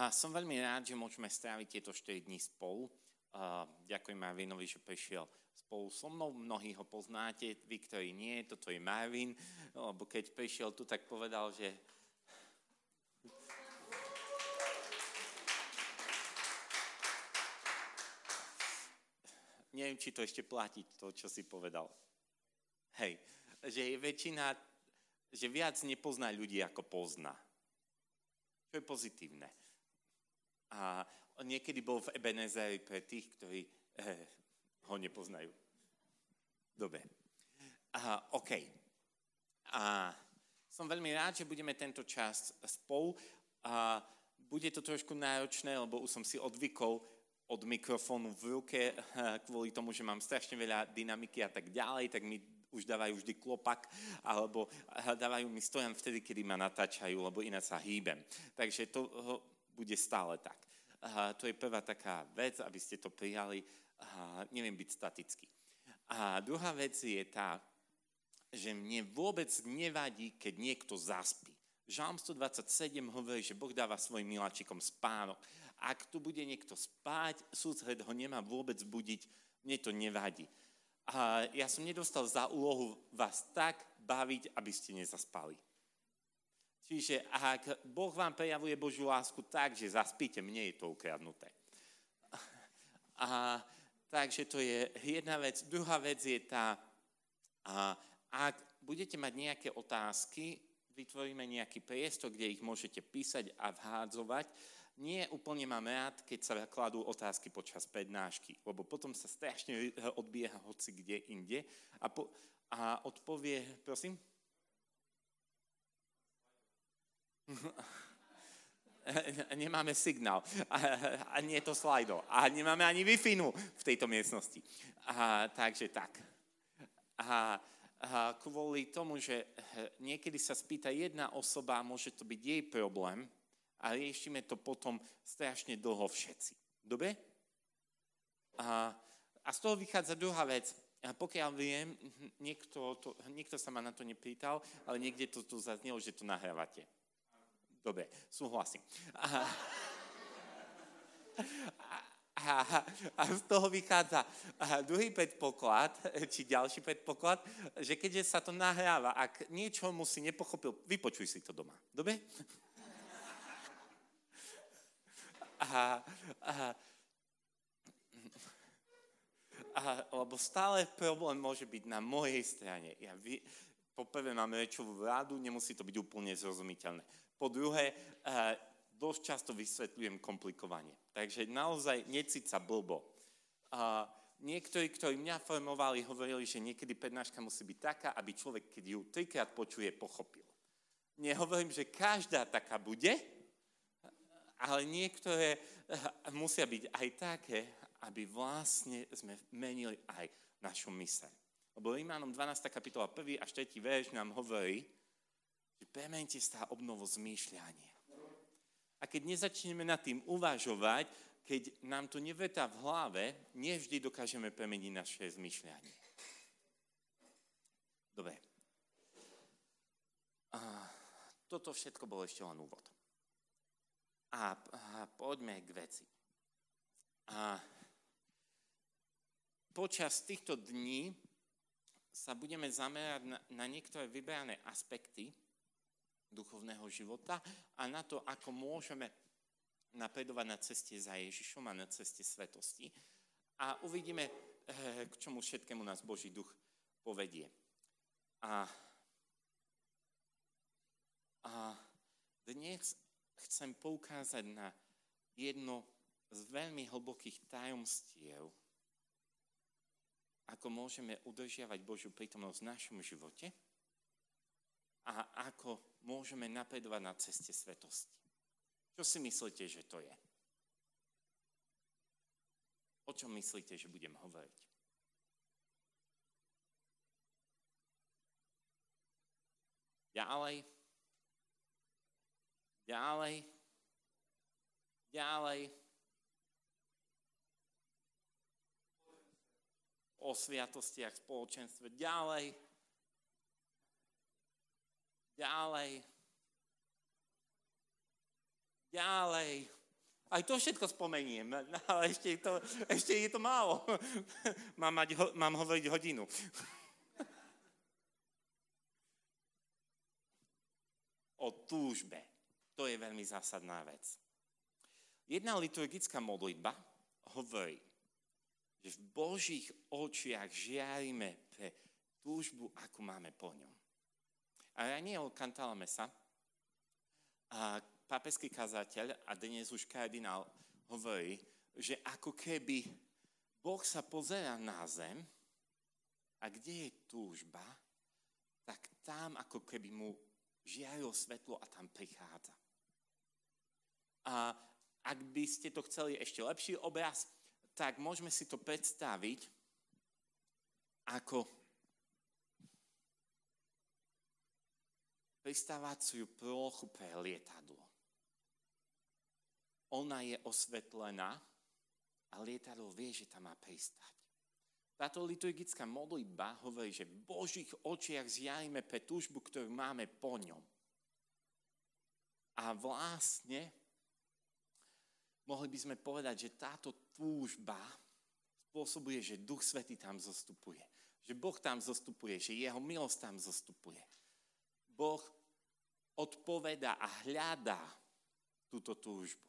A som veľmi rád, že môžeme stráviť tieto 4 dní spolu. Uh, ďakujem Marvinovi, že prišiel spolu so mnou. Mnohí ho poznáte, vy, ktorí nie, toto je Marvin, lebo keď prišiel tu, tak povedal, že neviem, či to ešte platí, to, čo si povedal. Hej, že je väčšina, že viac nepozná ľudí, ako pozná. Čo je pozitívne. A niekedy bol v Ebenezeri pre tých, ktorí eh, ho nepoznajú. Dobre. A, OK. A som veľmi rád, že budeme tento čas spolu. A bude to trošku náročné, lebo už som si odvykol od mikrofónu v ruke kvôli tomu, že mám strašne veľa dynamiky a tak ďalej, tak mi už dávajú vždy klopak, alebo dávajú mi stojan vtedy, kedy ma natáčajú, lebo iná sa hýbem. Takže to bude stále tak. A to je prvá taká vec, aby ste to prijali. A neviem byť statický. A druhá vec je tá, že mne vôbec nevadí, keď niekto zaspí. Žalm 127 hovorí, že Boh dáva svojim miláčikom spánok. Ak tu bude niekto spať, súcred ho nemá vôbec budiť, mne to nevadí. A ja som nedostal za úlohu vás tak baviť, aby ste nezaspali. Čiže ak Boh vám prejavuje Božiu lásku tak, že zaspíte, mne je to ukradnuté. A, takže to je jedna vec. Druhá vec je tá, a, ak budete mať nejaké otázky, vytvoríme nejaký priestor, kde ich môžete písať a vhádzovať nie úplne mám rád, keď sa kladú otázky počas prednášky, lebo potom sa strašne odbieha hoci kde inde a, po, a odpovie, prosím? nemáme signál a, nie je to slajdo a nemáme ani wi v tejto miestnosti. A, takže tak. A, a kvôli tomu, že niekedy sa spýta jedna osoba, môže to byť jej problém, a riešime to potom strašne dlho všetci. Dobre? A, a z toho vychádza druhá vec. A pokiaľ viem, niekto, to, niekto sa ma na to nepýtal, ale niekde to tu zaznelo, že to nahrávate. Dobre, súhlasím. A, a, a z toho vychádza druhý predpoklad, či ďalší predpoklad, že keďže sa to nahráva, ak niečo mu si nepochopil, vypočuj si to doma. Dobre? A, a, a, lebo stále problém môže byť na mojej strane. Ja vy, poprvé mám rečovú vládu, nemusí to byť úplne zrozumiteľné. Po druhé, a, dosť často vysvetľujem komplikovanie. Takže naozaj necíť sa blbo. Niektorí, ktorí mňa formovali, hovorili, že niekedy prednáška musí byť taká, aby človek, keď ju trikrát počuje, pochopil. Nehovorím, že každá taká bude, ale niektoré eh, musia byť aj také, aby vlastne sme menili aj našu myseľ. Lebo Rímanom 12. kapitola 1. a 4. verš nám hovorí, že sa obnovo zmýšľanie. A keď nezačneme nad tým uvažovať, keď nám to nevetá v hlave, nevždy dokážeme premeniť naše zmýšľanie. Dobre. A toto všetko bolo ešte len úvod. A, a poďme k veci. A počas týchto dní sa budeme zamerať na, na niektoré vyberané aspekty duchovného života a na to, ako môžeme napredovať na ceste za Ježišom a na ceste svetosti. A uvidíme, eh, k čomu všetkému nás Boží duch povedie. A, a dnes chcem poukázať na jedno z veľmi hlbokých tajomstiev, ako môžeme udržiavať Božiu prítomnosť v našom živote a ako môžeme napredovať na ceste svetosti. Čo si myslíte, že to je? O čom myslíte, že budem hovoriť? Ďalej, Ďalej. Ďalej. O sviatostiach spoločenstve. Ďalej. Ďalej. Ďalej. Aj to všetko spomeniem, ale ešte je to, ešte je to málo. mám, mať, mám hovoriť hodinu. o túžbe. To je veľmi zásadná vec. Jedna liturgická modlitba hovorí, že v Božích očiach žiarime pre túžbu, akú máme po ňom. A ja nie kantálame sa. A pápežský kazateľ a dnes už kardinál hovorí, že ako keby Boh sa pozera na zem a kde je túžba, tak tam ako keby mu žiarilo svetlo a tam prichádza. A ak by ste to chceli ešte lepší obraz, tak môžeme si to predstaviť ako pristávaciu plochu pre lietadlo. Ona je osvetlená a lietadlo vie, že tam má pristať. Táto liturgická modlitba hovorí, že v Božích očiach zjavíme pre túžbu, ktorú máme po ňom. A vlastne mohli by sme povedať, že táto túžba spôsobuje, že Duch Svetý tam zostupuje. Že Boh tam zostupuje, že Jeho milosť tam zostupuje. Boh odpoveda a hľadá túto túžbu.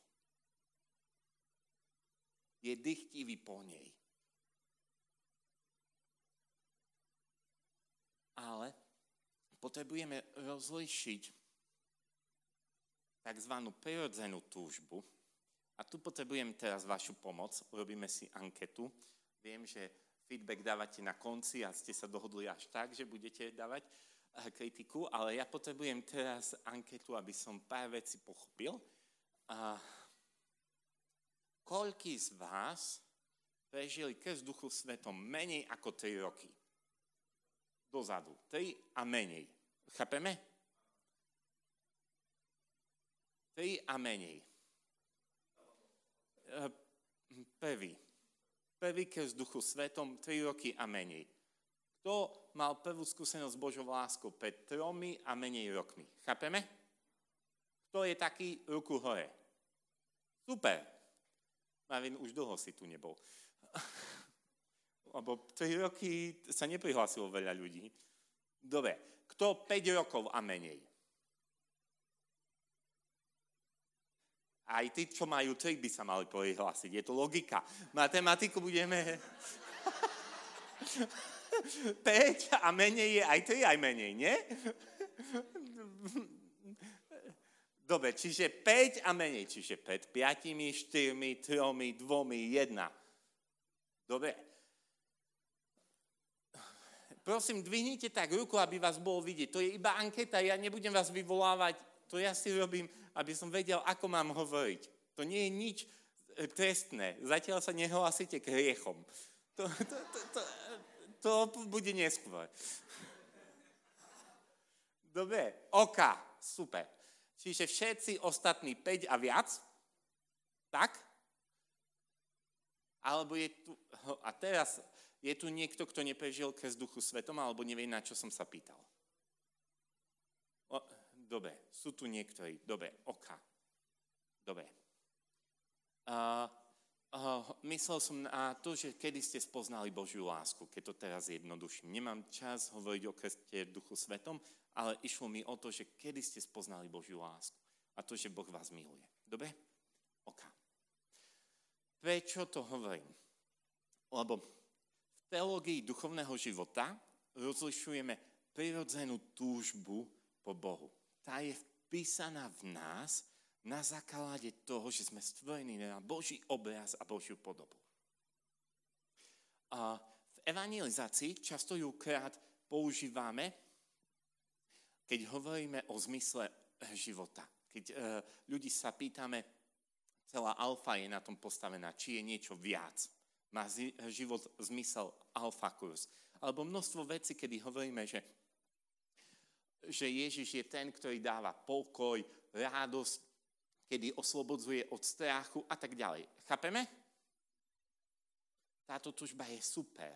Je dychtivý po nej. Ale potrebujeme rozlišiť tzv. prirodzenú túžbu. A tu potrebujem teraz vašu pomoc. Urobíme si anketu. Viem, že feedback dávate na konci a ste sa dohodli až tak, že budete dávať kritiku, ale ja potrebujem teraz anketu, aby som pár vecí pochopil. A koľký z vás prežili krst Duchu Svetom menej ako 3 roky? dozadu. Tri a menej. Chápeme? Tri a menej. E, prvý. Prvý krst Duchu Svetom, tri roky a menej. Kto mal prvú skúsenosť s Božou láskou pred tromi a menej rokmi? Chápeme? Kto je taký, ruku hore. Super. Marvin, už dlho si tu nebol lebo 3 roky sa neprihlásilo veľa ľudí. Dobre, kto 5 rokov a menej? Aj tí, čo majú 3, by sa mali prihlásiť. Je to logika. Matematiku budeme... 5 a menej je aj 3, aj menej, nie? Dobre, čiže 5 a menej, čiže pred 5, 4, 3, 2, 1. Dobre, prosím, dvihnite tak ruku, aby vás bolo vidieť. To je iba anketa, ja nebudem vás vyvolávať, to ja si robím, aby som vedel, ako mám hovoriť. To nie je nič e, trestné. Zatiaľ sa nehlásite k hriechom. To, to, to, to, to bude neskôr. Dobre, oka, super. Čiže všetci ostatní 5 a viac, tak? Alebo je tu, a teraz je tu niekto, kto neprežil krst duchu svetom, alebo nevie, na čo som sa pýtal? O, dobre, sú tu niektorí. Dobre, oka. Dobre. Uh, myslel som na to, že kedy ste spoznali Božiu lásku, keď to teraz jednoduším. Nemám čas hovoriť o krste duchu svetom, ale išlo mi o to, že kedy ste spoznali Božiu lásku a to, že Boh vás miluje. Dobre? Oka. Prečo to hovorím? Lebo teológii duchovného života rozlišujeme prirodzenú túžbu po Bohu. Tá je vpísaná v nás na základe toho, že sme stvorení na Boží obraz a Božiu podobu. A v evangelizácii často ju krát používame, keď hovoríme o zmysle života. Keď e, ľudí sa pýtame, celá alfa je na tom postavená, či je niečo viac má život zmysel alfa kurs. Alebo množstvo vecí, kedy hovoríme, že, že Ježiš je ten, ktorý dáva pokoj, radosť, kedy oslobodzuje od strachu a tak ďalej. Chápeme? Táto tužba je super.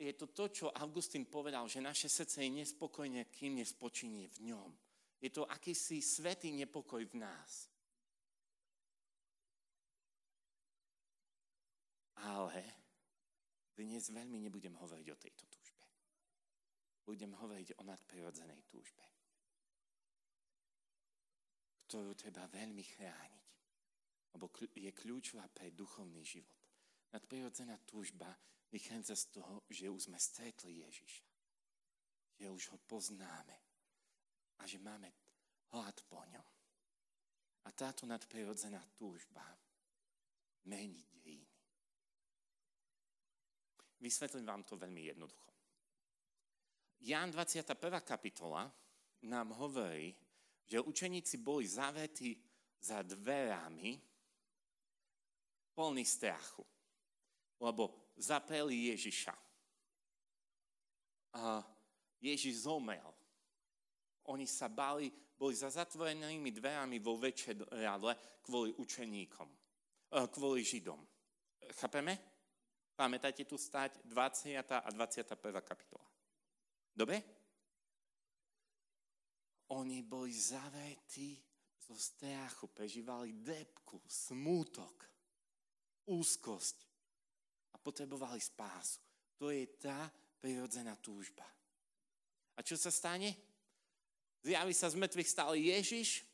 Je to to, čo Augustín povedal, že naše srdce je nespokojné, kým nespočinie v ňom. Je to akýsi svetý nepokoj v nás. Ale dnes veľmi nebudem hovoriť o tejto túžbe. Budem hovoriť o nadprirodzenej túžbe ktorú treba veľmi chrániť, lebo je kľúčová pre duchovný život. Nadprirodzená túžba vychádza z toho, že už sme stretli Ježiša. Že už ho poznáme a že máme hlad po ňom. A táto nadprirodzená túžba mení dejiny. Vysvetlím vám to veľmi jednoducho. Jan 21. kapitola nám hovorí, že učeníci boli zavetí za dverami plný strachu, lebo zapreli Ježiša. A Ježiš zomel. Oni sa bali, boli za zatvorenými dverami vo večeradle kvôli učeníkom, e, kvôli Židom. Chápeme? Pamätajte tu stať 20. a 21. kapitola. Dobre? Oni boli zavetí zo strachu, prežívali depku, smútok, úzkosť a potrebovali spásu. To je tá prirodzená túžba. A čo sa stane? Zjaví sa z mŕtvych stále Ježiš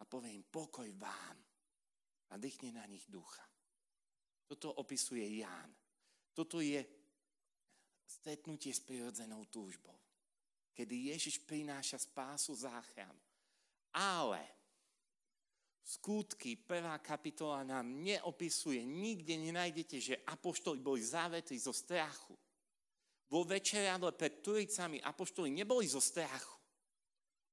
a povie im pokoj vám a dýchne na nich ducha. Toto opisuje Ján. Toto je stretnutie s prirodzenou túžbou. Kedy Ježiš prináša spásu záchranu. Ale skutky, prvá kapitola nám neopisuje, nikde nenájdete, že apoštoli boli závetri zo strachu. Vo večeradle pred Turicami apoštoli neboli zo strachu.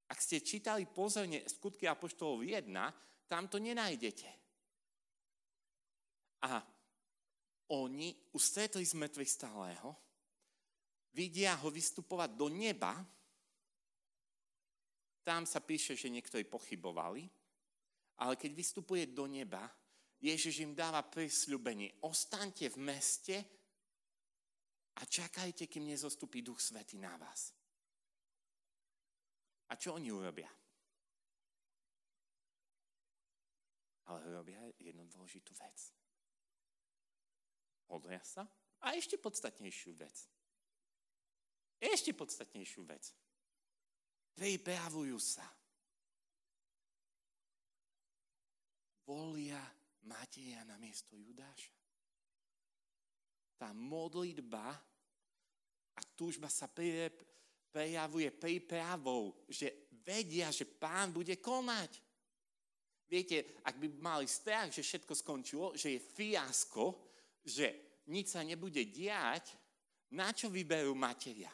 Ak ste čítali pozorne skutky apoštolov 1, tam to nenájdete. A oni už stretli z mŕtvych stáleho, vidia ho vystupovať do neba, tam sa píše, že niektorí pochybovali, ale keď vystupuje do neba, Ježiš im dáva prisľubenie. Ostaňte v meste a čakajte, kým nezostupí Duch Svety na vás. A čo oni urobia? Ale robia jednu dôležitú vec modlia sa a ešte podstatnejšiu vec. Ešte podstatnejšiu vec. Pripravujú sa. Volia Mateja na miesto Judáša. Tá modlitba a túžba sa prejavuje prípravou, že vedia, že pán bude konať. Viete, ak by mali strach, že všetko skončilo, že je fiasko, že nič sa nebude diať, na čo vyberú materia?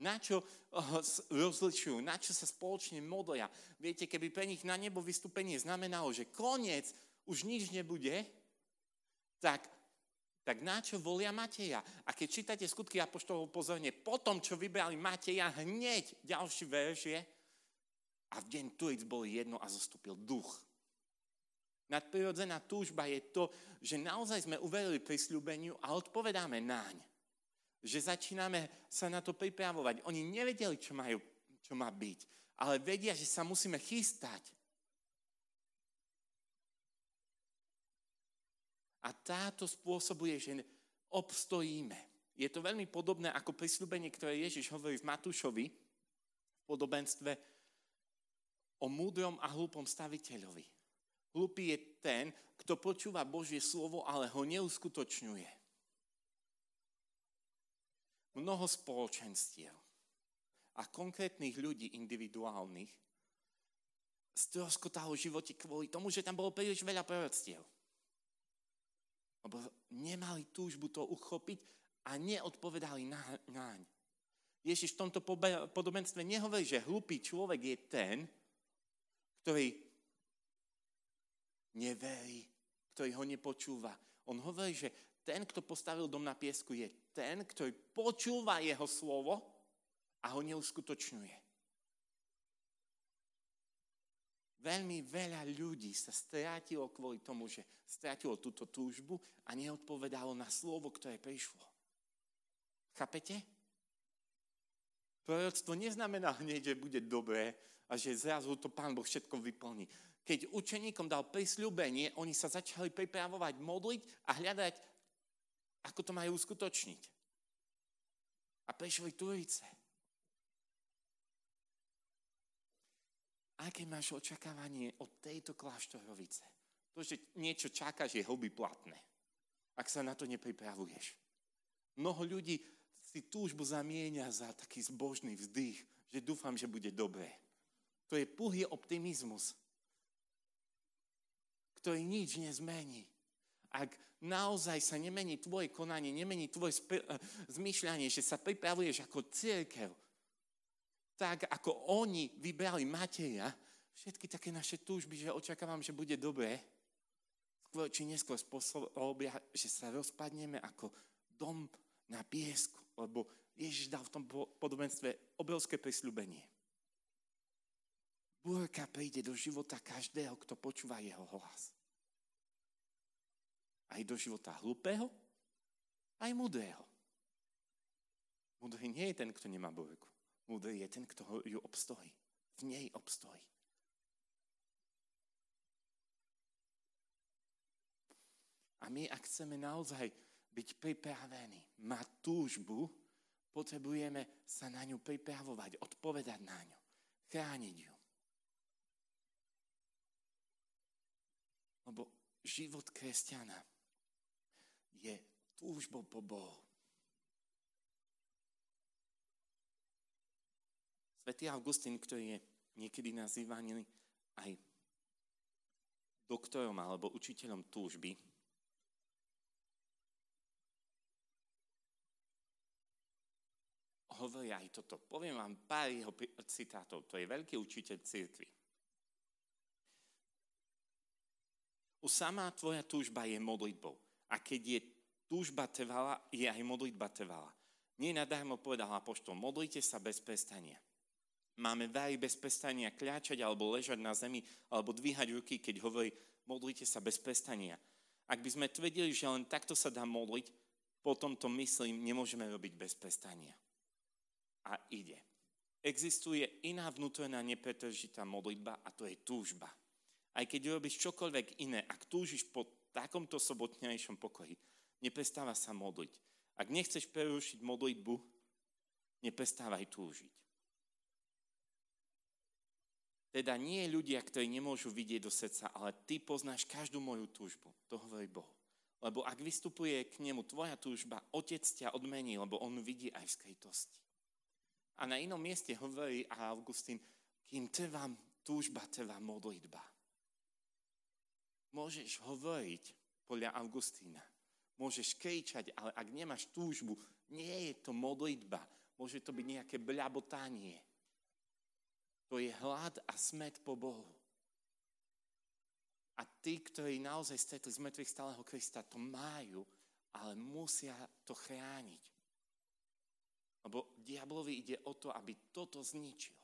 Na čo oh, rozličujú? Na čo sa spoločne modlia? Viete, keby pre nich na nebo vystúpenie znamenalo, že koniec, už nič nebude, tak, tak na čo volia Mateja? A keď čítate skutky Apoštolov pozorne, po tom, čo vybrali Mateja, hneď ďalší verš je, a v deň Tuic bol jedno a zostúpil duch Nadprirodzená túžba je to, že naozaj sme uverili prisľúbeniu a odpovedáme naň. Že začíname sa na to pripravovať. Oni nevedeli, čo, majú, čo má byť, ale vedia, že sa musíme chystať. A táto spôsobuje, že obstojíme. Je to veľmi podobné ako prisľúbenie, ktoré Ježiš hovorí v Matúšovi v podobenstve o múdrom a hlúpom staviteľovi. Hlupý je ten, kto počúva Božie slovo, ale ho neuskutočňuje. Mnoho spoločenstiev a konkrétnych ľudí individuálnych stroskotalo živote kvôli tomu, že tam bolo príliš veľa proroctiev. Lebo nemali túžbu to uchopiť a neodpovedali na, naň. Ježiš v tomto podobenstve nehovorí, že hlupý človek je ten, ktorý neverí, ktorý ho nepočúva. On hovorí, že ten, kto postavil dom na piesku, je ten, ktorý počúva jeho slovo a ho neuskutočňuje. Veľmi veľa ľudí sa strátilo kvôli tomu, že strátilo túto túžbu a neodpovedalo na slovo, ktoré prišlo. Chápete? Proroctvo neznamená hneď, že bude dobré a že zrazu to Pán Boh všetko vyplní. keď učeníkom dal prisľúbenie, oni sa začali pripravovať, modliť a hľadať, ako to majú uskutočniť. A prešli Turice. Aké máš očakávanie od tejto kláštorovice? To, že niečo čakáš, je hlby platné. Ak sa na to nepripravuješ. Mnoho ľudí si túžbu zamieňa za taký zbožný vzdych, že dúfam, že bude dobré. To je puhý optimizmus ktorý nič nezmení. Ak naozaj sa nemení tvoje konanie, nemení tvoje sp- eh, že sa pripravuješ ako církev, tak ako oni vybrali Mateja, všetky také naše túžby, že očakávam, že bude dobré, skôr či neskôr spôsobia, že sa rozpadneme ako dom na piesku, lebo Ježiš dal v tom podobenstve obrovské prisľúbenie. Búrka príde do života každého, kto počúva jeho hlas. Aj do života hlupého, aj mudrého. Mudrý nie je ten, kto nemá búrku. Mudrý je ten, kto ju obstojí. V nej obstojí. A my, ak chceme naozaj byť pripravení, mať túžbu, potrebujeme sa na ňu pripravovať, odpovedať na ňu, chrániť ju. Lebo život kresťana je túžbou po Bohu. Svetý Augustín, ktorý je niekedy nazývaný aj doktorom alebo učiteľom túžby, hovorí aj toto. Poviem vám pár jeho citátov. To je veľký učiteľ církvy. Už sama tvoja túžba je modlitbou. A keď je túžba trvala, je aj modlitba trvala. Nie nadarmo povedal apoštol, modlite sa bez prestania. Máme vári bez prestania kľačať alebo ležať na zemi, alebo dvíhať ruky, keď hovorí, modlite sa bez prestania. Ak by sme tvrdili, že len takto sa dá modliť, potom to myslím, nemôžeme robiť bez prestania. A ide. Existuje iná vnútorná nepretržitá modlitba a to je túžba. Aj keď robíš čokoľvek iné, ak túžiš po takomto sobotnejšom pokoji, neprestáva sa modliť. Ak nechceš prerušiť modlitbu, neprestávaj túžiť. Teda nie ľudia, ktorí nemôžu vidieť do srdca, ale ty poznáš každú moju túžbu. To hovorí Boh. Lebo ak vystupuje k nemu tvoja túžba, otec ťa odmení, lebo on vidí aj v skrytosti. A na inom mieste hovorí Augustín, kým trvám túžba, trvá modlitba. Môžeš hovoriť podľa Augustína. Môžeš kričať, ale ak nemáš túžbu, nie je to modlitba. Môže to byť nejaké bľabotanie. To je hlad a smet po Bohu. A tí, ktorí naozaj stretli z mŕtvych stáleho Krista, to majú, ale musia to chrániť. Lebo diablovi ide o to, aby toto zničil.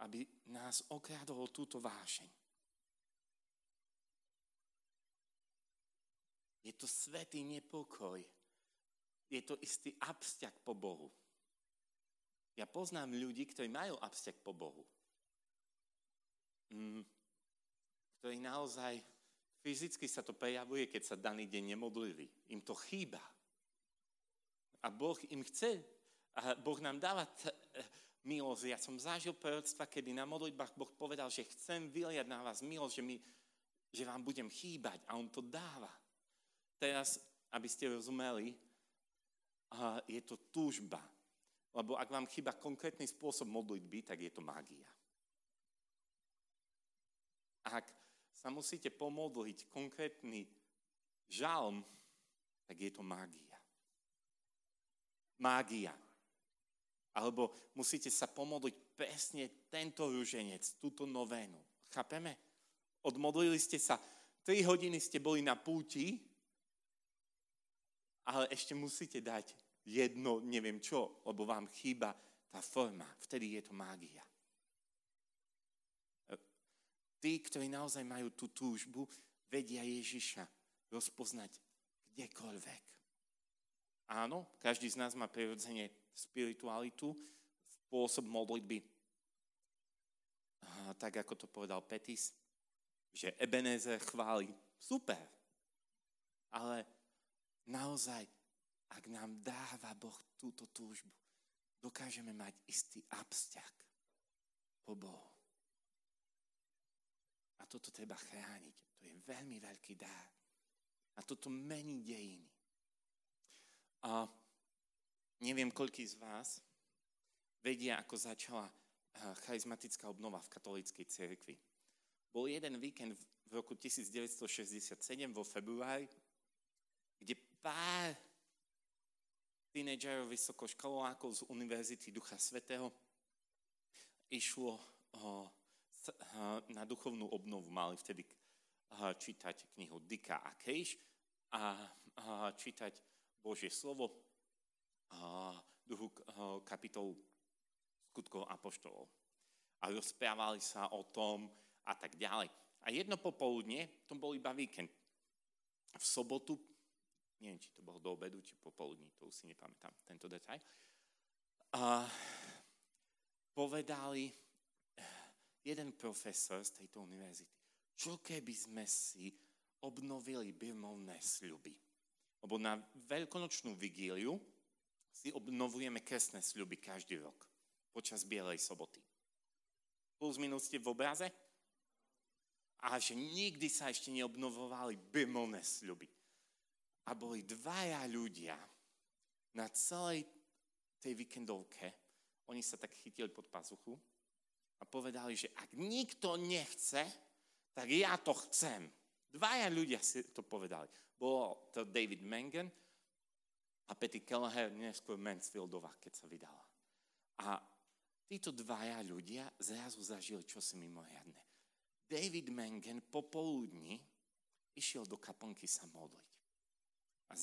Aby nás okrádol túto vášeň. Je to svetý nepokoj. Je to istý absťak po Bohu. Ja poznám ľudí, ktorí majú absťak po Bohu. Mm, ktorí naozaj fyzicky sa to prejavuje, keď sa daný deň nemodlili. Im to chýba. A Boh im chce, a Boh nám dáva t- milosť. Ja som zažil proroctva, kedy na modlitbách Boh povedal, že chcem vyliať na vás milosť, že, mi, že vám budem chýbať a On to dáva. Teraz, aby ste rozumeli, je to túžba. Lebo ak vám chýba konkrétny spôsob modlitby, tak je to mágia. Ak sa musíte pomodliť konkrétny žalm, tak je to mágia. Mágia. Alebo musíte sa pomodliť presne tento rúženec, túto novénu. Chápeme? Odmodlili ste sa, 3 hodiny ste boli na púti, ale ešte musíte dať jedno, neviem čo, lebo vám chýba tá forma. Vtedy je to mágia. Tí, ktorí naozaj majú tú túžbu, vedia Ježiša rozpoznať kdekoľvek. Áno, každý z nás má prirodzene spiritualitu, spôsob modlitby tak ako to povedal Petis, že Ebenezer chváli. Super. Ale naozaj, ak nám dáva Boh túto túžbu, dokážeme mať istý absťak po Bohu. A toto treba chrániť. To je veľmi veľký dár. A toto mení dejiny. A neviem, koľký z vás vedia, ako začala charizmatická obnova v katolíckej cirkvi. Bol jeden víkend v roku 1967 vo februári, kde pár tínedžerov vysokoškolákov z Univerzity Ducha Svetého išlo na duchovnú obnovu. Mali vtedy čítať knihu Dika a Kejš a čítať Božie slovo, druhú kapitolu skutkov apoštolov. A rozprávali sa o tom a tak ďalej. A jedno popoludne, to bol iba víkend. V sobotu, neviem, či to bolo do obedu, či popoludní, to už si nepamätám, tento detaj, a povedali jeden profesor z tejto univerzity, čo keby sme si obnovili birmovné sľuby. Lebo na veľkonočnú vigíliu si obnovujeme kresné sľuby každý rok počas Bielej soboty. Plus minus ste v obraze? A že nikdy sa ešte neobnovovali bimlné sľuby. A boli dvaja ľudia na celej tej víkendovke, oni sa tak chytili pod pazuchu a povedali, že ak nikto nechce, tak ja to chcem. Dvaja ľudia si to povedali. Bolo to David Mengen a Petty Kelleher, neskôr Mansfieldová, keď sa vydala. A títo dvaja ľudia zrazu zažili čosi mimoriadne. David Mengen popoludní išiel do kaplnky sa modliť. A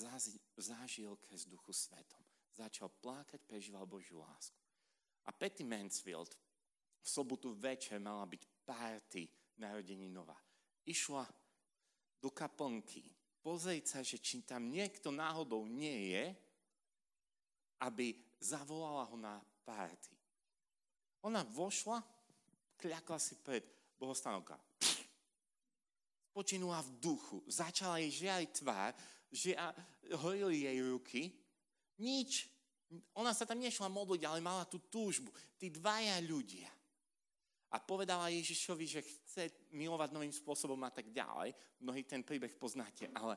zažil kres duchu svetom. Začal plákať, prežíval Božiu lásku. A Petty Mansfield v sobotu večer mala byť party narodení nová. Išla do kaplnky pozrieť sa, že či tam niekto náhodou nie je, aby zavolala ho na party. Ona vošla, kľakla si pred bohostanovka. Počinula v duchu. Začala jej žiariť tvár, že horili jej ruky. Nič. Ona sa tam nešla modliť, ale mala tú túžbu. Tí dvaja ľudia. A povedala Ježišovi, že chce milovať novým spôsobom a tak ďalej. Mnohí ten príbeh poznáte, ale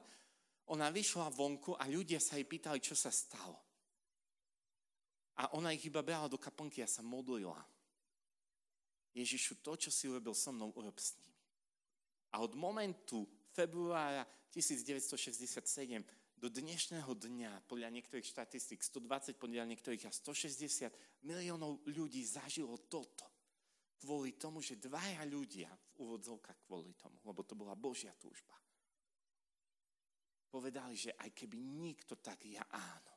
ona vyšla vonku a ľudia sa jej pýtali, čo sa stalo. A ona ich iba brala do kaplnky a sa modlila. Ježišu, to, čo si urobil so mnou, urob s nimi. A od momentu februára 1967 do dnešného dňa, podľa niektorých štatistík, 120, podľa niektorých a 160 miliónov ľudí zažilo toto. Kvôli tomu, že dvaja ľudia, v úvodzovkách kvôli tomu, lebo to bola Božia túžba, povedali, že aj keby nikto, tak ja áno.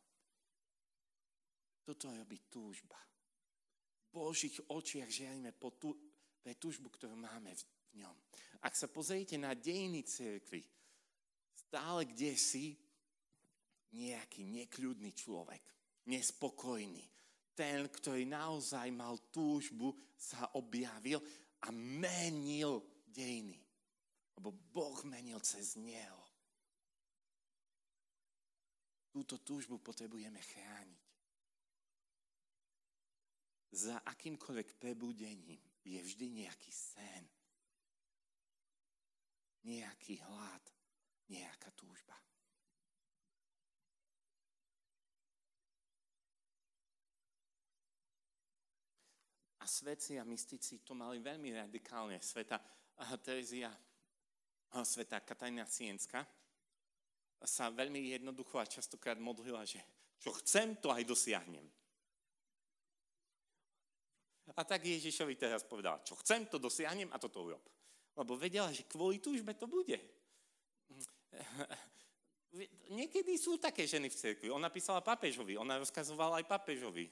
Toto robí túžba. V Božích očiach žiarime po tú, pre túžbu, ktorú máme v ňom. Ak sa pozriete na dejiny cirkvy, stále kde si nejaký nekľudný človek, nespokojný, ten, ktorý naozaj mal túžbu, sa objavil a menil dejiny. Lebo Boh menil cez neho. Túto túžbu potrebujeme chrániť za akýmkoľvek prebudením je vždy nejaký sen, nejaký hlad, nejaká túžba. A svetci a mystici to mali veľmi radikálne. Sveta Terezia, sveta Katajna Sienska sa veľmi jednoducho a častokrát modlila, že čo chcem, to aj dosiahnem. A tak Ježišovi teraz povedala, čo chcem, to dosiahnem a toto urob. Lebo vedela, že kvôli túžbe to bude. Niekedy sú také ženy v cirkvi. Ona písala papežovi, ona rozkazovala aj papežovi.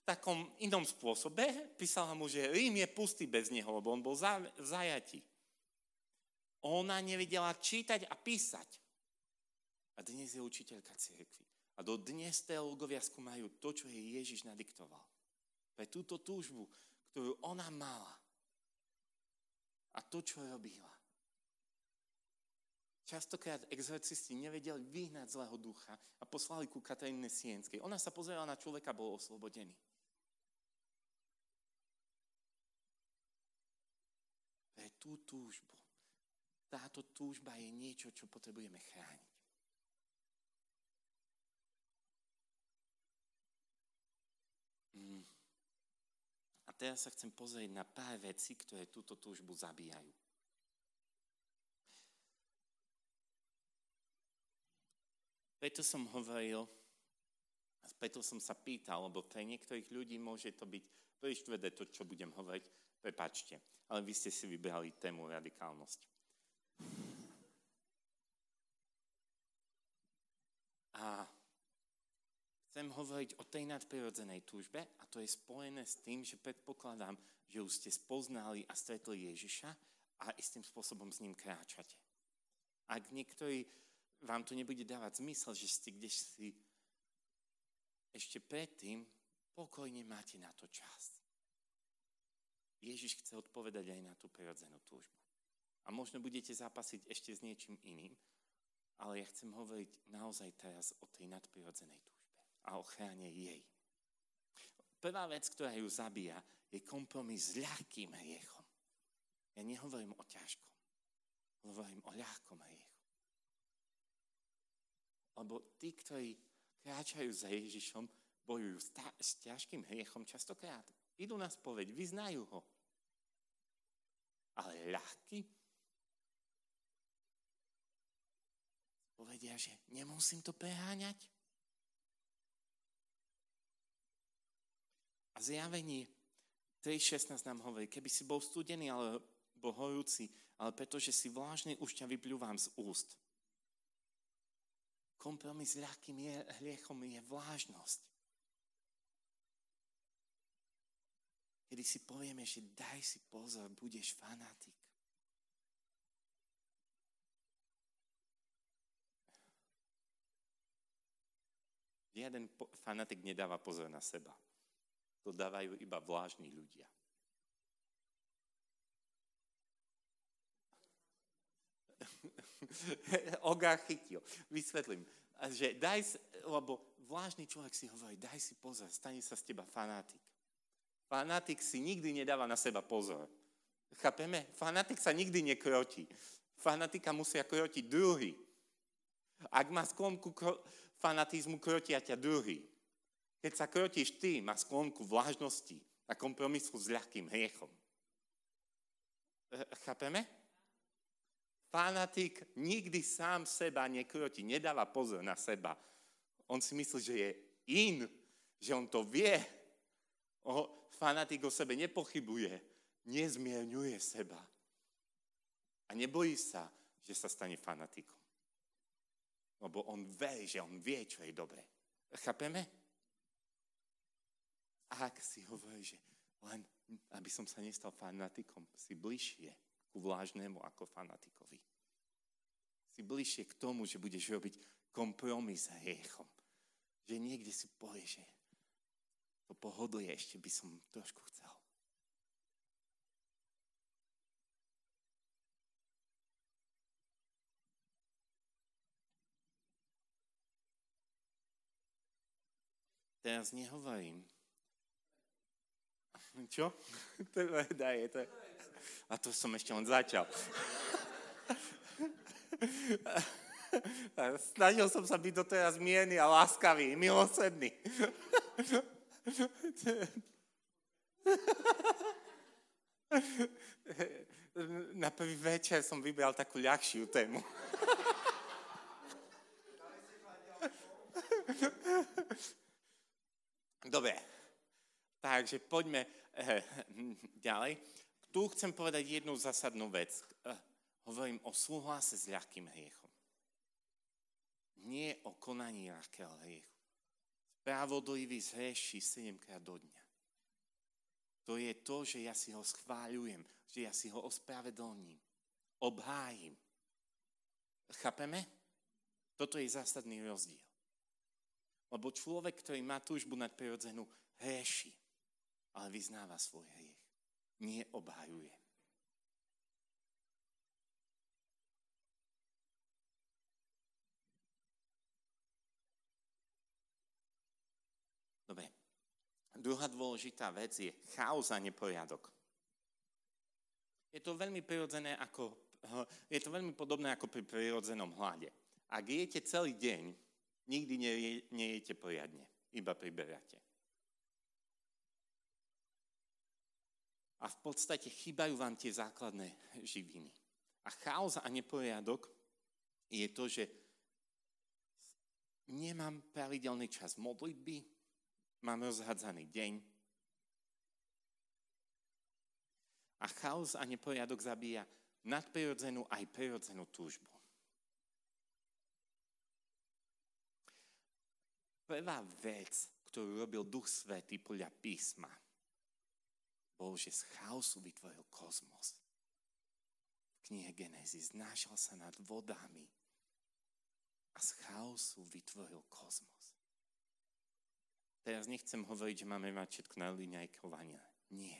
V takom inom spôsobe písala mu, že Rím je pustý bez neho, lebo on bol v zajati. Ona nevedela čítať a písať. A dnes je učiteľka cirkvi. A do dnes teológovia skúmajú to, čo jej Ježiš nadiktoval pre túto túžbu, ktorú ona mala. a to, čo robila. Častokrát exorcisti nevedeli vyhnať zlého ducha a poslali ku Kataríne Sienskej. Ona sa pozerala na človeka, bol oslobodený. Pre tú túžbu. Táto túžba je niečo, čo potrebujeme chrániť. Mm. A teraz sa chcem pozrieť na pár vecí, ktoré túto túžbu zabíjajú. Preto som hovoril, preto som sa pýtal, lebo pre niektorých ľudí môže to byť príliš tvrdé to, čo budem hovoriť, prepačte, ale vy ste si vybrali tému radikálnosť. A chcem hovoriť o tej nadprirodzenej túžbe a to je spojené s tým, že predpokladám, že už ste spoznali a stretli Ježiša a istým spôsobom s ním kráčate. Ak niektorí vám to nebude dávať zmysel, že ste kde si ešte predtým, pokojne máte na to čas. Ježiš chce odpovedať aj na tú prirodzenú túžbu. A možno budete zápasiť ešte s niečím iným, ale ja chcem hovoriť naozaj teraz o tej nadprirodzenej túžbe a o chráne jej. Prvá vec, ktorá ju zabíja, je kompromis s ľahkým hriechom. Ja nehovorím o ťažkom, hovorím o ľahkom hriechu. Lebo tí, ktorí kráčajú za Ježišom, bojujú s, s ťažkým hriechom častokrát. Idú na spoveď, vyznajú ho. Ale ľahký povedia, že nemusím to preháňať. A zjavenie 3.16 nám hovorí, keby si bol studený alebo horúci, ale pretože si vlážny, už ťa vypľúvam z úst. Kompromis s ľahkým hriechom je vlážnosť. Kedy si povieme, že daj si pozor, budeš fanatik. Jeden fanatik nedáva pozor na seba. To dávajú iba vlážni ľudia. Oga chytil. Vysvetlím. Že daj, lebo vlážny človek si hovorí, daj si pozor, stane sa z teba fanatik. Fanatik si nikdy nedáva na seba pozor. Chápeme? Fanatik sa nikdy nekrotí. Fanatika musia krotiť druhý. Ak má sklonku fanatizmu, krotia ťa druhý. Keď sa krotíš ty, má sklonku vlážnosti a kompromisu s ľahkým hriechom. Chápeme? Fanatik nikdy sám seba nekroti, nedáva pozor na seba. On si myslí, že je in, že on to vie. O, fanatik o sebe nepochybuje, nezmierňuje seba. A nebojí sa, že sa stane fanatikom. Lebo on verí, že on vie, čo je dobré. Chápeme? Ak si hovorí, že len aby som sa nestal fanatikom, si bližšie ku vlážnemu ako fanatikovi. Si bližšie k tomu, že budeš robiť kompromis s hriechom. Že niekde si povieš, že to pohodlie ešte by som trošku chcel. Teraz nehovorím. Čo? Daj, to... A to som ešte len začal. Snažil som sa byť doteraz mierny a láskavý, milosrdný. Na prvý večer som vybral takú ľahšiu tému. Dobre, takže poďme eh, ďalej. Tu chcem povedať jednu zásadnú vec. Eh, hovorím o súhlase s ľahkým hriechom. Nie o konaní ľahkého hriechu. Spravodlivý zhreší 7 krát do dňa. To je to, že ja si ho schváľujem, že ja si ho ospravedlním, obhájim. Chápeme? Toto je zásadný rozdiel. Lebo človek, ktorý má túžbu nad prirodzenú, hreší, ale vyznáva svoj hriech. Nie obhajuje. Druhá dôležitá vec je chaos a neporiadok. Je to veľmi prirodzené ako, je to veľmi podobné ako pri prirodzenom hlade. Ak jete celý deň, nikdy nejete poriadne, iba priberáte. A v podstate chýbajú vám tie základné živiny. A chaos a neporiadok je to, že nemám pravidelný čas modlitby, mám rozhadzaný deň. A chaos a neporiadok zabíja nadprirodzenú aj prirodzenú túžbu. Prvá vec, ktorú robil Duch Svetý podľa písma, bol, že z chaosu vytvoril kozmos. V knihe Genesis znášal sa nad vodami a z chaosu vytvoril kozmos. Teraz nechcem hovoriť, že máme mať všetko na liňajkovania. Nie.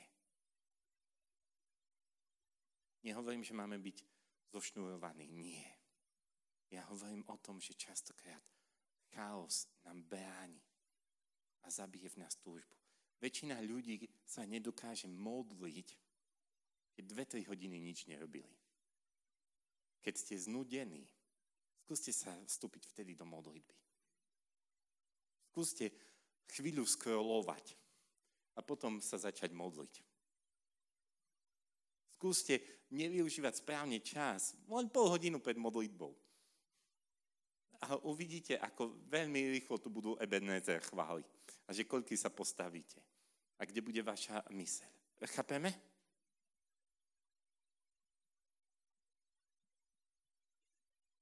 Nehovorím, že máme byť zošnurovaní. Nie. Ja hovorím o tom, že častokrát chaos nám bráni a zabije v nás túžbu. Väčšina ľudí sa nedokáže modliť, keď dve, tri hodiny nič nerobili. Keď ste znudení, skúste sa vstúpiť vtedy do modlitby. Skúste chvíľu scrollovať a potom sa začať modliť. Skúste nevyužívať správne čas, len pol hodinu pred modlitbou. A uvidíte, ako veľmi rýchlo tu budú Ebenezer chváliť. A že koľky sa postavíte. A kde bude vaša myseľ. Chápeme?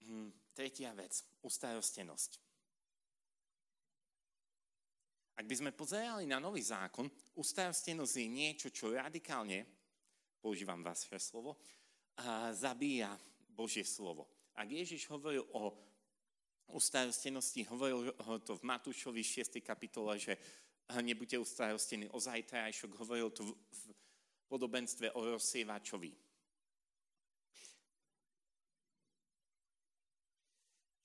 Hm, tretia vec. Ustarostenosť. Ak by sme pozerali na nový zákon, ustarostenosť je niečo, čo radikálne, používam vaše slovo, zabíja Božie slovo. Ak Ježiš hovoril o ustarostenosti, hovoril to v Matúšovi 6. kapitole, že nebuďte ustarostení o zajtrajšok, hovoril to v podobenstve o rozsievačovi.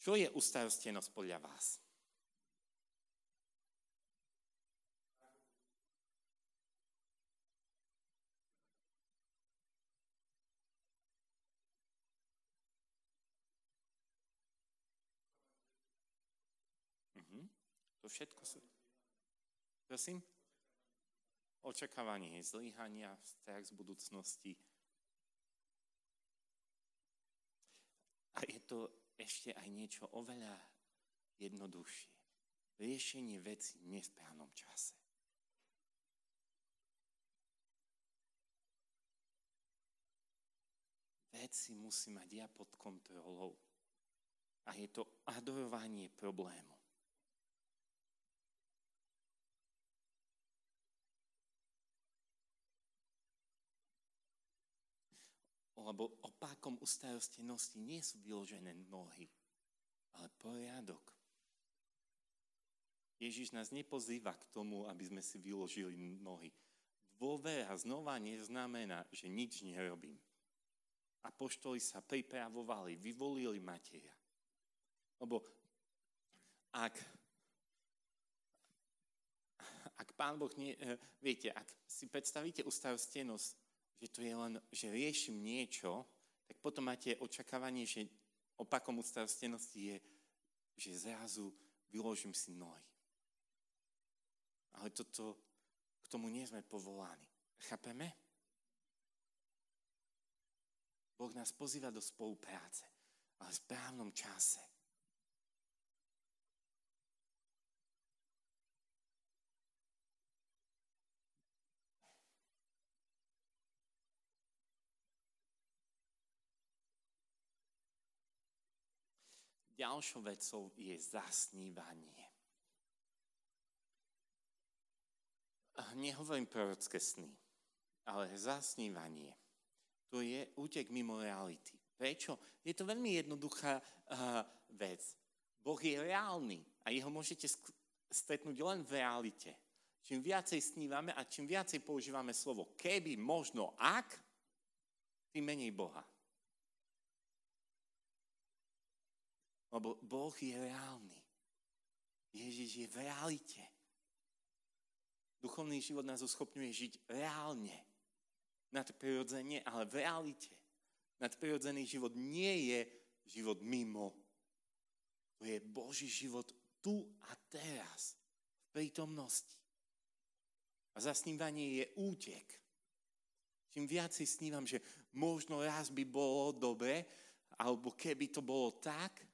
Čo je ustarostenosť podľa vás? To všetko sú... Prosím? Očakávanie zlyhania, strach z budúcnosti. A je to ešte aj niečo oveľa jednoduchšie. Riešenie veci v nesprávnom čase. Veci musí mať ja pod kontrolou. A je to adorovanie problému. Lebo opákom ustarostenosti nie sú vyložené nohy, ale poriadok. Ježiš nás nepozýva k tomu, aby sme si vyložili nohy. Dôvera znova neznamená, že nič nerobím. Apoštoli sa pripravovali, vyvolili Mateja. Lebo ak, ak Pán Boh, nie, eh, viete, ak si predstavíte ustarostenosť že to je len, že riešim niečo, tak potom máte očakávanie, že opakom ustarostenosti je, že zrazu vyložím si nohy. Ale toto, k tomu nie sme povolaní. Chápeme? Boh nás pozýva do spolupráce, ale v správnom čase. Ďalšou vecou je zasnívanie. Nehovorím prorocké sny, ale zasnívanie. To je útek mimo reality. Prečo? Je to veľmi jednoduchá uh, vec. Boh je reálny a jeho môžete stretnúť len v realite. Čím viacej snívame a čím viacej používame slovo keby, možno, ak, tým menej Boha. Lebo Boh je reálny. Ježiš je v realite. Duch duchovný život nás uschopňuje žiť reálne. Nadprirodzene, ale v realite. Nadprirodzený život nie je život mimo. To je Boží život tu a teraz, v prítomnosti. A zasnívanie je útek. Čím viac si snívam, že možno raz by bolo dobre, alebo keby to bolo tak,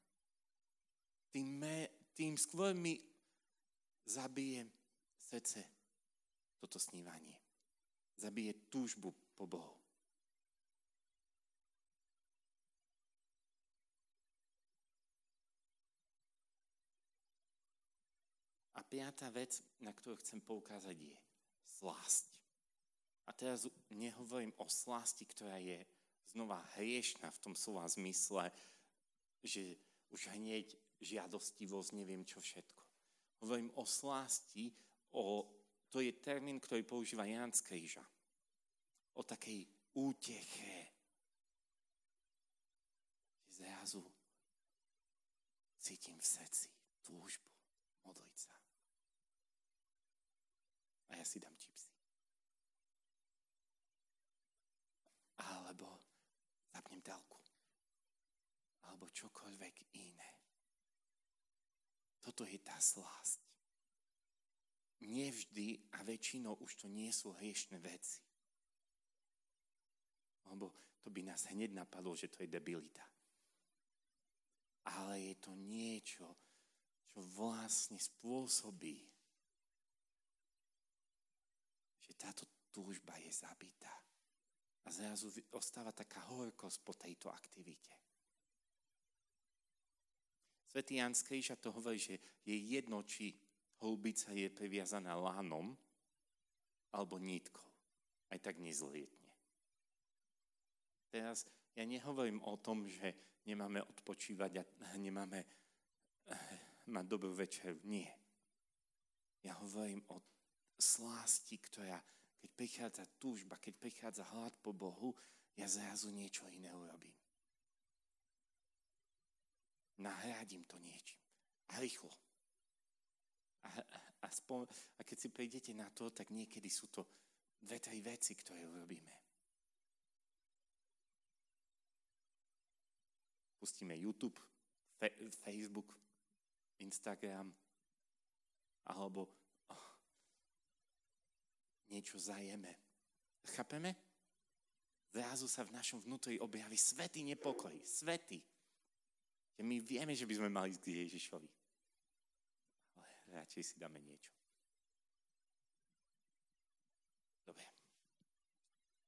tým, me, tým skôr mi zabije srdce toto snívanie. Zabije túžbu po Bohu. A piatá vec, na ktorú chcem poukázať, je slásť. A teraz nehovorím o slasti, ktorá je znova hriešná v tom slova zmysle, že už hneď žiadostivosť, neviem čo všetko. Hovorím o slasti, o, to je termín, ktorý používa Jan z. O takej úteche. Zrazu cítim v srdci túžbu modliť sa a ja si dám čipsy. Alebo zapnem telku. Alebo čokoľvek iné. Toto je tá slásť. Nevždy a väčšinou už to nie sú hriešne veci. Lebo to by nás hneď napadlo, že to je debilita. Ale je to niečo, čo vlastne spôsobí že táto túžba je zabitá. A zrazu ostáva taká horkosť po tejto aktivite. Svetý Jan z Kríža to hovorí, že je jedno, či holubica je previazaná lánom alebo nítkou. Aj tak nezlietne. Teraz ja nehovorím o tom, že nemáme odpočívať a nemáme eh, mať dobrú večer. Nie. Ja hovorím o slasti, ktorá, keď prichádza túžba, keď prichádza hlad po Bohu, ja zrazu niečo iné urobím. Nahradím to niečím. A rýchlo. A, a, spom- a keď si prídete na to, tak niekedy sú to dve, tri veci, ktoré urobíme. Pustíme YouTube, fe- Facebook, Instagram, alebo niečo zajeme. Chápeme? Zrazu sa v našom vnútri objaví svetý nepokoj. Svetý. Že my vieme, že by sme mali ísť k Ježišovi. Ale radšej si dáme niečo. Dobre.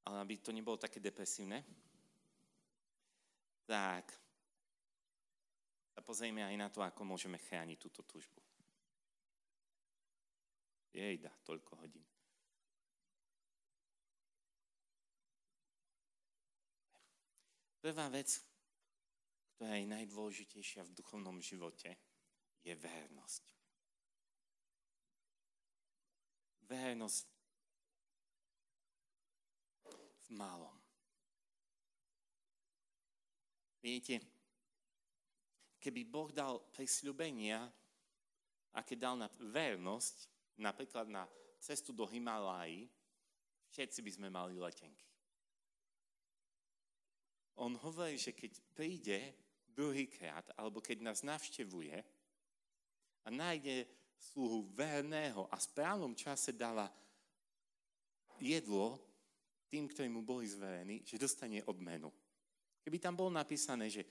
Ale aby to nebolo také depresívne, tak sa pozrieme aj na to, ako môžeme chrániť túto túžbu. Jejda, toľko hodín. Prvá vec, ktorá je najdôležitejšia v duchovnom živote, je vernosť. Vernosť v malom. Viete, keby Boh dal prisľubenia, aké dal na vernosť, napríklad na cestu do Himaláji, všetci by sme mali letenky. On hovorí, že keď príde druhýkrát, alebo keď nás navštevuje a nájde sluhu verného a v správnom čase dáva jedlo tým, ktorí mu boli zverení, že dostane odmenu. Keby tam bolo napísané, že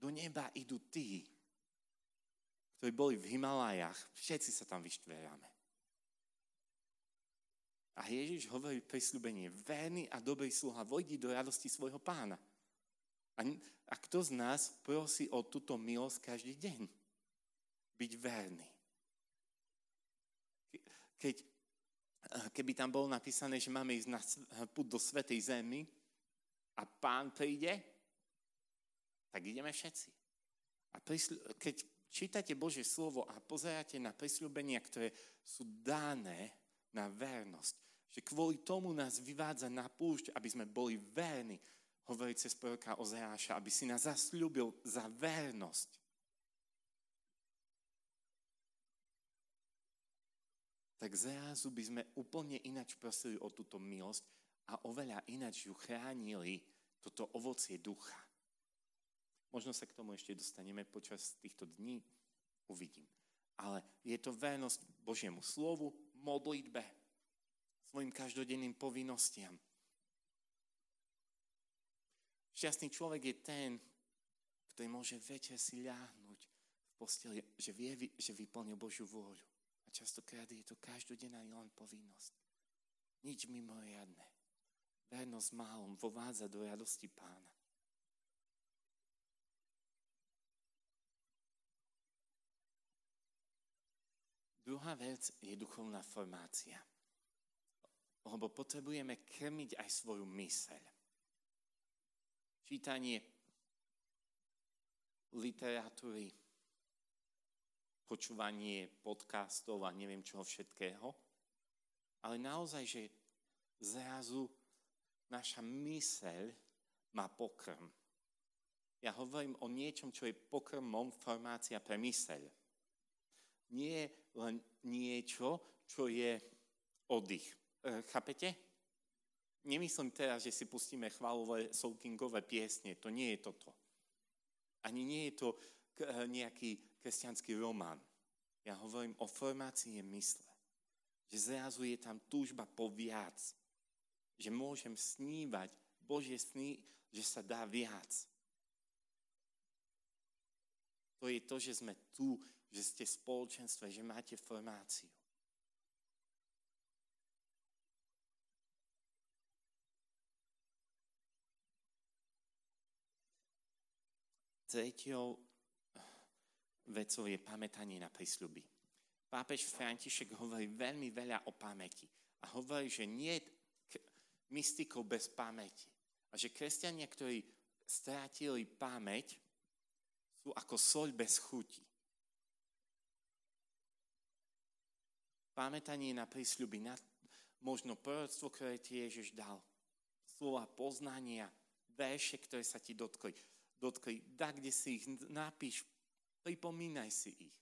do neba idú tí, ktorí boli v Himalajach, všetci sa tam vyštveráme. A Ježiš hovorí prisľúbenie, verný a dobrý sluha, vojdi do radosti svojho pána. A, a kto z nás prosí o túto milosť každý deň? Byť verný. Keď, keby tam bolo napísané, že máme ísť na put do Svetej Zemi a pán príde, tak ideme všetci. A prisľu, keď čítate Božie slovo a pozeráte na prisľúbenia, ktoré sú dané na vernosť, že kvôli tomu nás vyvádza na púšť, aby sme boli verní, hovorí cez proroka Ozeáša, aby si nás zasľúbil za vernosť. tak zrazu by sme úplne inač prosili o túto milosť a oveľa inač ju chránili toto ovocie ducha. Možno sa k tomu ešte dostaneme počas týchto dní, uvidím. Ale je to vernosť Božiemu slovu, modlitbe, svojim každodenným povinnostiam. Šťastný človek je ten, ktorý môže večer si ľahnuť v posteli, že vie, že vyplnil Božiu vôľu. A častokrát je to každodenná len povinnosť. Nič mimoriadne. Vernosť málom vovádza do radosti pána. Druhá vec je duchovná formácia. Lebo potrebujeme krmiť aj svoju myseľ. Čítanie literatúry, počúvanie podcastov a neviem čoho všetkého, ale naozaj, že zrazu naša myseľ má pokrm. Ja hovorím o niečom, čo je pokrmom formácia pre myseľ. Nie len niečo, čo je oddych. E, chápete? Nemyslím teraz, že si pustíme chválové soulkingové piesne. To nie je toto. Ani nie je to e, nejaký kresťanský román. Ja hovorím o formácii mysle. Že zrazu je tam túžba po viac. Že môžem snívať Božie sny, že sa dá viac. To je to, že sme tu, že ste v spoločenstve, že máte formáciu. Tretiou vecou je pamätanie na prísľuby. Pápež František hovorí veľmi veľa o pamäti a hovorí, že nie je mystikov bez pamäti. A že kresťania, ktorí strátili pamäť, sú ako soľ bez chuti. Pamätanie na prísľuby, na možno proroctvo, ktoré ti Ježiš dal, slova poznania, verše, ktoré sa ti dotkli. Dotkli. Da, kde si ich napíš, Pripomínaj si ich.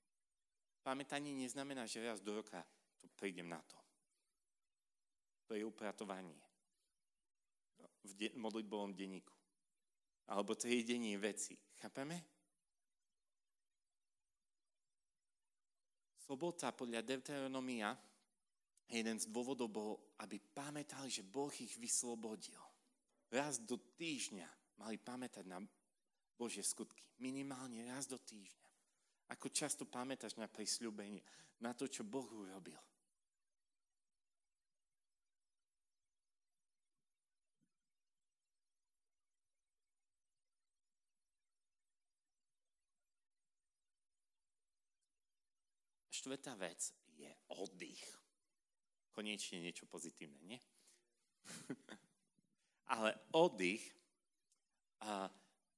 Pamätanie neznamená, že raz do roka to prídem na to. To je upratovanie v de- modlitbovom denníku. Alebo jedenie veci. Chápeme? Sobota podľa Deuteronomia jeden z dôvodov bol, aby pamätali, že Boh ich vyslobodil. Raz do týždňa mali pamätať na Božie skutky. Minimálne raz do týždňa. Ako často pamätáš na prisľúbenie, na to, čo Boh urobil. Štvrtá vec je oddych. Konečne niečo pozitívne, nie? Ale oddych a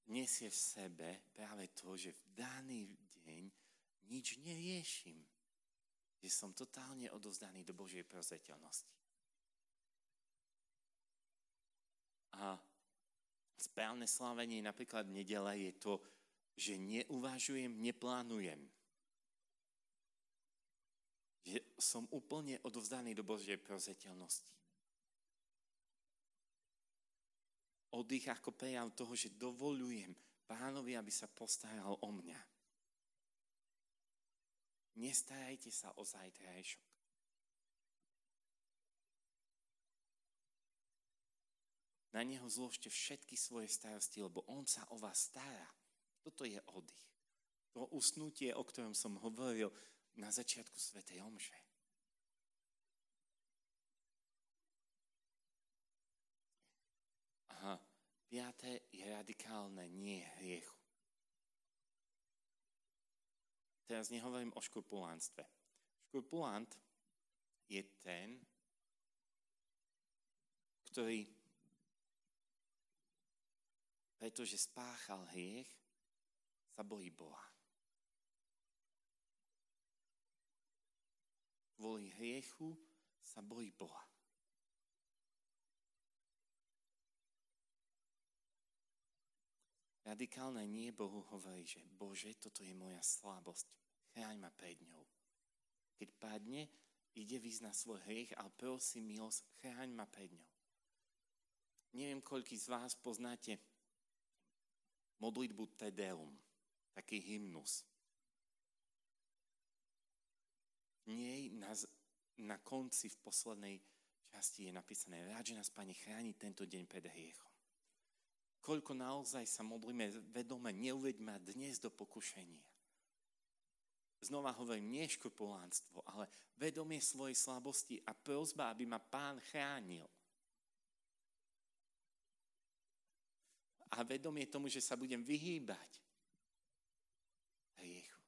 nesie v sebe práve to, že v daný deň nič neriešim. Že som totálne odovzdaný do Božej prozreteľnosti. A správne slávenie napríklad nedela je to, že neuvažujem, neplánujem. Že som úplne odovzdaný do Božej prozreteľnosti. Oddych ako prejav toho, že dovolujem pánovi, aby sa postaral o mňa. Nestarajte sa o zajtrajšok. Na neho zložte všetky svoje starosti, lebo on sa o vás stará. Toto je oddych. To usnutie, o ktorom som hovoril na začiatku Svetej Omše. Piaté je radikálne nie hriechu. Teraz nehovorím o škrupulánstve. Škrupulant je ten, ktorý, pretože spáchal hriech, sa bojí Boha. Kvôli hriechu sa bojí Boha. Radikálne nie Bohu hovorí, že Bože, toto je moja slabosť. Chráň ma pred ňou. Keď padne, ide vyznať svoj hriech, ale prosí milosť, chráň ma pred ňou. Neviem, koľký z vás poznáte modlitbu Tedeum, taký hymnus. V nej na, na konci, v poslednej časti je napísané, rád, že nás Pane chráni tento deň pred hriechom. Koľko naozaj sa modlíme vedome, neuveď ma dnes do pokušenia. Znova hovorím, nie škrupulánstvo, ale vedomie svojej slabosti a prozba, aby ma pán chránil. A vedomie tomu, že sa budem vyhýbať hriechu.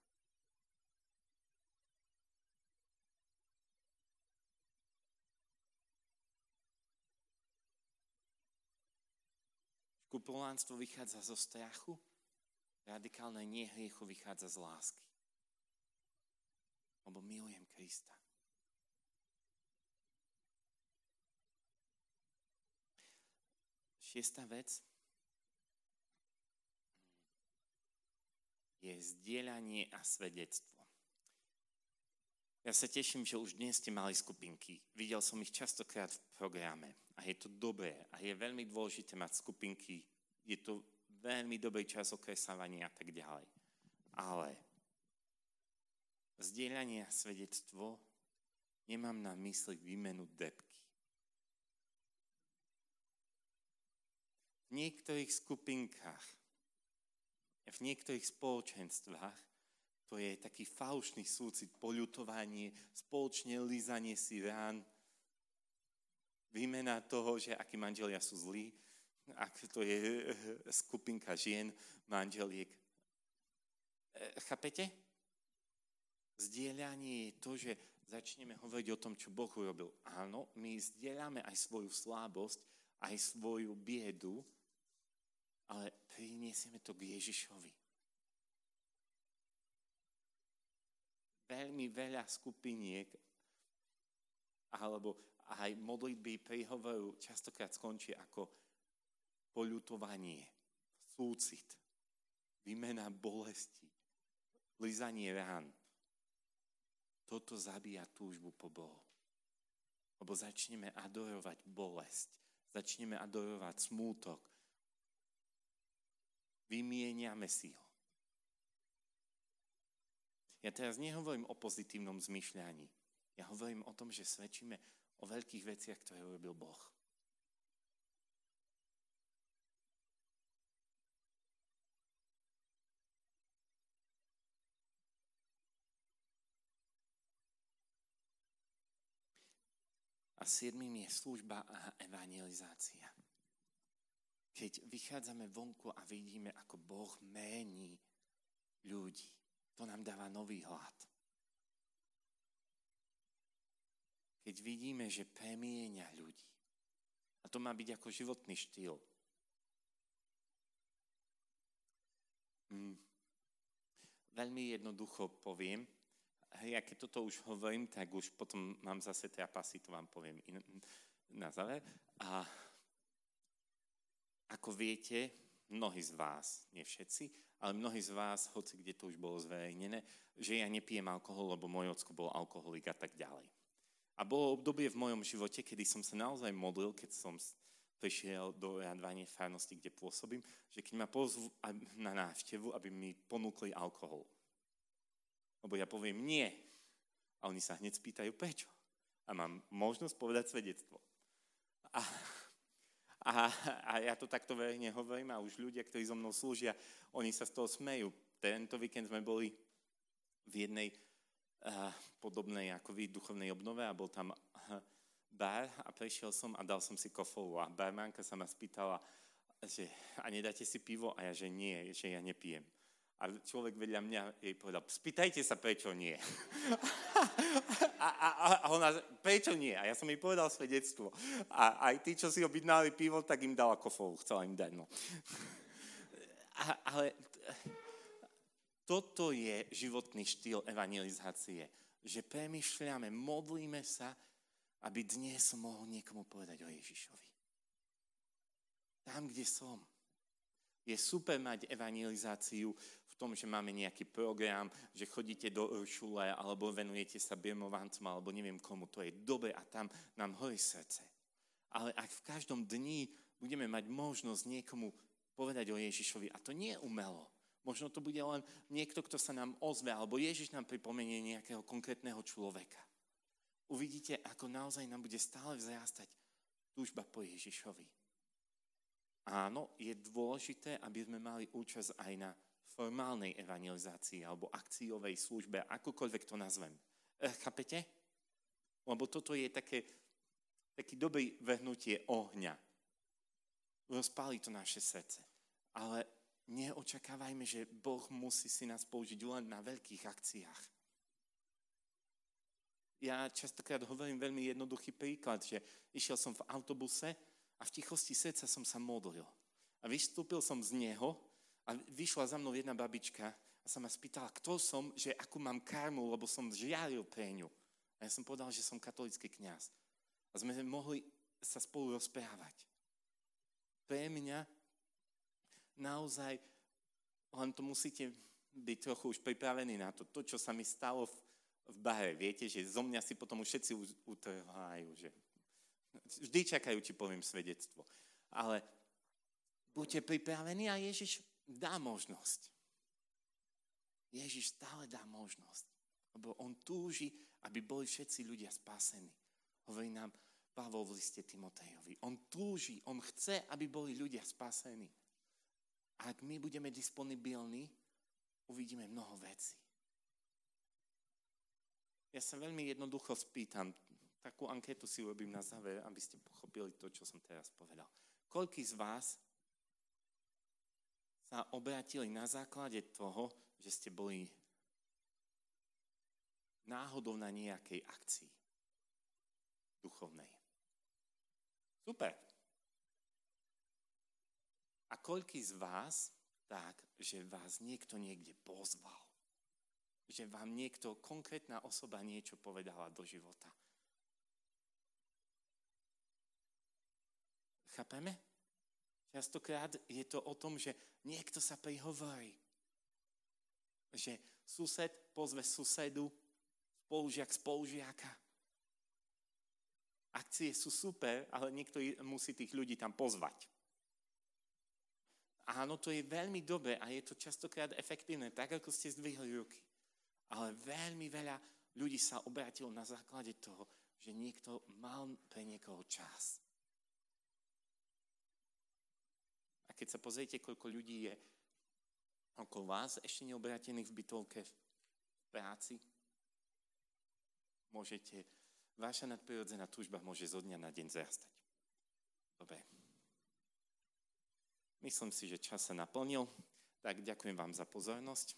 Škrupulánstvo vychádza zo strachu, radikálne nie hriechu vychádza z lásky lebo milujem Krista. Šiesta vec je zdieľanie a svedectvo. Ja sa teším, že už dnes ste mali skupinky. Videl som ich častokrát v programe a je to dobré a je veľmi dôležité mať skupinky. Je to veľmi dobrý čas okresávania a tak ďalej. Ale zdieľanie a svedectvo nemám na mysli výmenu depky. V niektorých skupinkách, v niektorých spoločenstvách to je taký falošný súcit, poľutovanie, spoločne lízanie si rán, výmena toho, že akí manželia sú zlí, ak to je skupinka žien, manželiek. E, chápete? Zdieľanie je to, že začneme hovoriť o tom, čo Boh urobil. Áno, my zdieľame aj svoju slabosť, aj svoju biedu, ale priniesieme to k Ježišovi. Veľmi veľa skupiniek alebo aj modlitby prihovoru častokrát skončí ako poľutovanie, súcit, výmena bolesti, lizanie rán. Toto zabíja túžbu po Bohu. Lebo začneme adorovať bolesť, začneme adorovať smútok, vymieniame si ho. Ja teraz nehovorím o pozitívnom zmyšľaní. Ja hovorím o tom, že svedčíme o veľkých veciach, ktoré urobil Boh. A siedmým je služba a evangelizácia. Keď vychádzame vonku a vidíme, ako Boh mení ľudí, to nám dáva nový hlad. Keď vidíme, že premieňa ľudí. A to má byť ako životný štýl. Hmm. Veľmi jednoducho poviem, ja keď toto už hovorím, tak už potom mám zase trapasy, to vám poviem na záver. A ako viete, mnohí z vás, nie všetci, ale mnohí z vás, hoci kde to už bolo zverejnené, že ja nepijem alkohol, lebo môj ocko bol alkoholik a tak ďalej. A bolo obdobie v mojom živote, kedy som sa naozaj modlil, keď som prišiel do radvania farnosti, kde pôsobím, že keď ma pozvú na návštevu, aby mi ponúkli alkohol. Lebo ja poviem nie. A oni sa hneď spýtajú, prečo? A mám možnosť povedať svedectvo. A, a, a ja to takto verejne hovorím a už ľudia, ktorí so mnou slúžia, oni sa z toho smejú. Tento víkend sme boli v jednej uh, podobnej ako vy duchovnej obnove a bol tam uh, bar a prešiel som a dal som si kofolu a barmánka sa ma spýtala, že a nedáte si pivo? A ja, že nie, že ja nepijem. A človek vedľa mňa jej povedal, spýtajte sa, prečo nie. a, a, a ona, prečo nie? A ja som jej povedal svedectvo. A aj tí, čo si objednali pivo, tak im dala kofolu, chcela im dať. No. a, ale toto je životný štýl evangelizácie. Že premyšľame, modlíme sa, aby dnes mohol niekomu povedať o Ježišovi. Tam, kde som. Je super mať evangelizáciu tom, že máme nejaký program, že chodíte do šule alebo venujete sa birmovancom alebo neviem komu. To je dobre a tam nám horí srdce. Ale ak v každom dni budeme mať možnosť niekomu povedať o Ježišovi, a to nie je umelo, možno to bude len niekto, kto sa nám ozve, alebo Ježiš nám pripomenie nejakého konkrétneho človeka. Uvidíte, ako naozaj nám bude stále vzrastať túžba po Ježišovi. Áno, je dôležité, aby sme mali účasť aj na formálnej evangelizácii alebo akciovej službe, akokoľvek to nazvem. E, chápete? Lebo toto je také, taký dobrý vrhnutie ohňa. Rozpáli to naše srdce. Ale neočakávajme, že Boh musí si nás použiť len na veľkých akciách. Ja častokrát hovorím veľmi jednoduchý príklad, že išiel som v autobuse a v tichosti srdca som sa modlil. A vystúpil som z neho a vyšla za mnou jedna babička a sa ma spýtala, kto som, že akú mám karmu, lebo som žiaril pre ňu. A ja som povedal, že som katolický kňaz. A sme mohli sa spolu rozprávať. Pre mňa naozaj, len to musíte byť trochu už pripravení na to. To, čo sa mi stalo v, v bare. Viete, že zo mňa si potom už všetci utrhajú, že vždy čakajú, či poviem svedectvo. Ale buďte pripravení a Ježiš dá možnosť. Ježiš stále dá možnosť. Lebo on túži, aby boli všetci ľudia spásení. Hovorí nám Pavol v liste Timotejovi. On túži, on chce, aby boli ľudia spásení. A ak my budeme disponibilní, uvidíme mnoho vecí. Ja sa veľmi jednoducho spýtam, takú anketu si urobím na záver, aby ste pochopili to, čo som teraz povedal. Koľký z vás sa obrátili na základe toho, že ste boli náhodou na nejakej akcii duchovnej. Super. A koľký z vás tak, že vás niekto niekde pozval? že vám niekto, konkrétna osoba niečo povedala do života. Chápeme? Častokrát je to o tom, že niekto sa prihovorí. Že sused pozve susedu, spolužiak spolužiaka. Akcie sú super, ale niekto musí tých ľudí tam pozvať. Áno, to je veľmi dobré a je to častokrát efektívne, tak ako ste zdvihli ruky. Ale veľmi veľa ľudí sa obrátilo na základe toho, že niekto mal pre niekoho čas. A keď sa pozriete, koľko ľudí je okolo vás ešte neobrátených v bytovke, v práci, môžete, vaša nadprirodzená túžba môže zo dňa na deň zrastať. Dobre. Myslím si, že čas sa naplnil, tak ďakujem vám za pozornosť.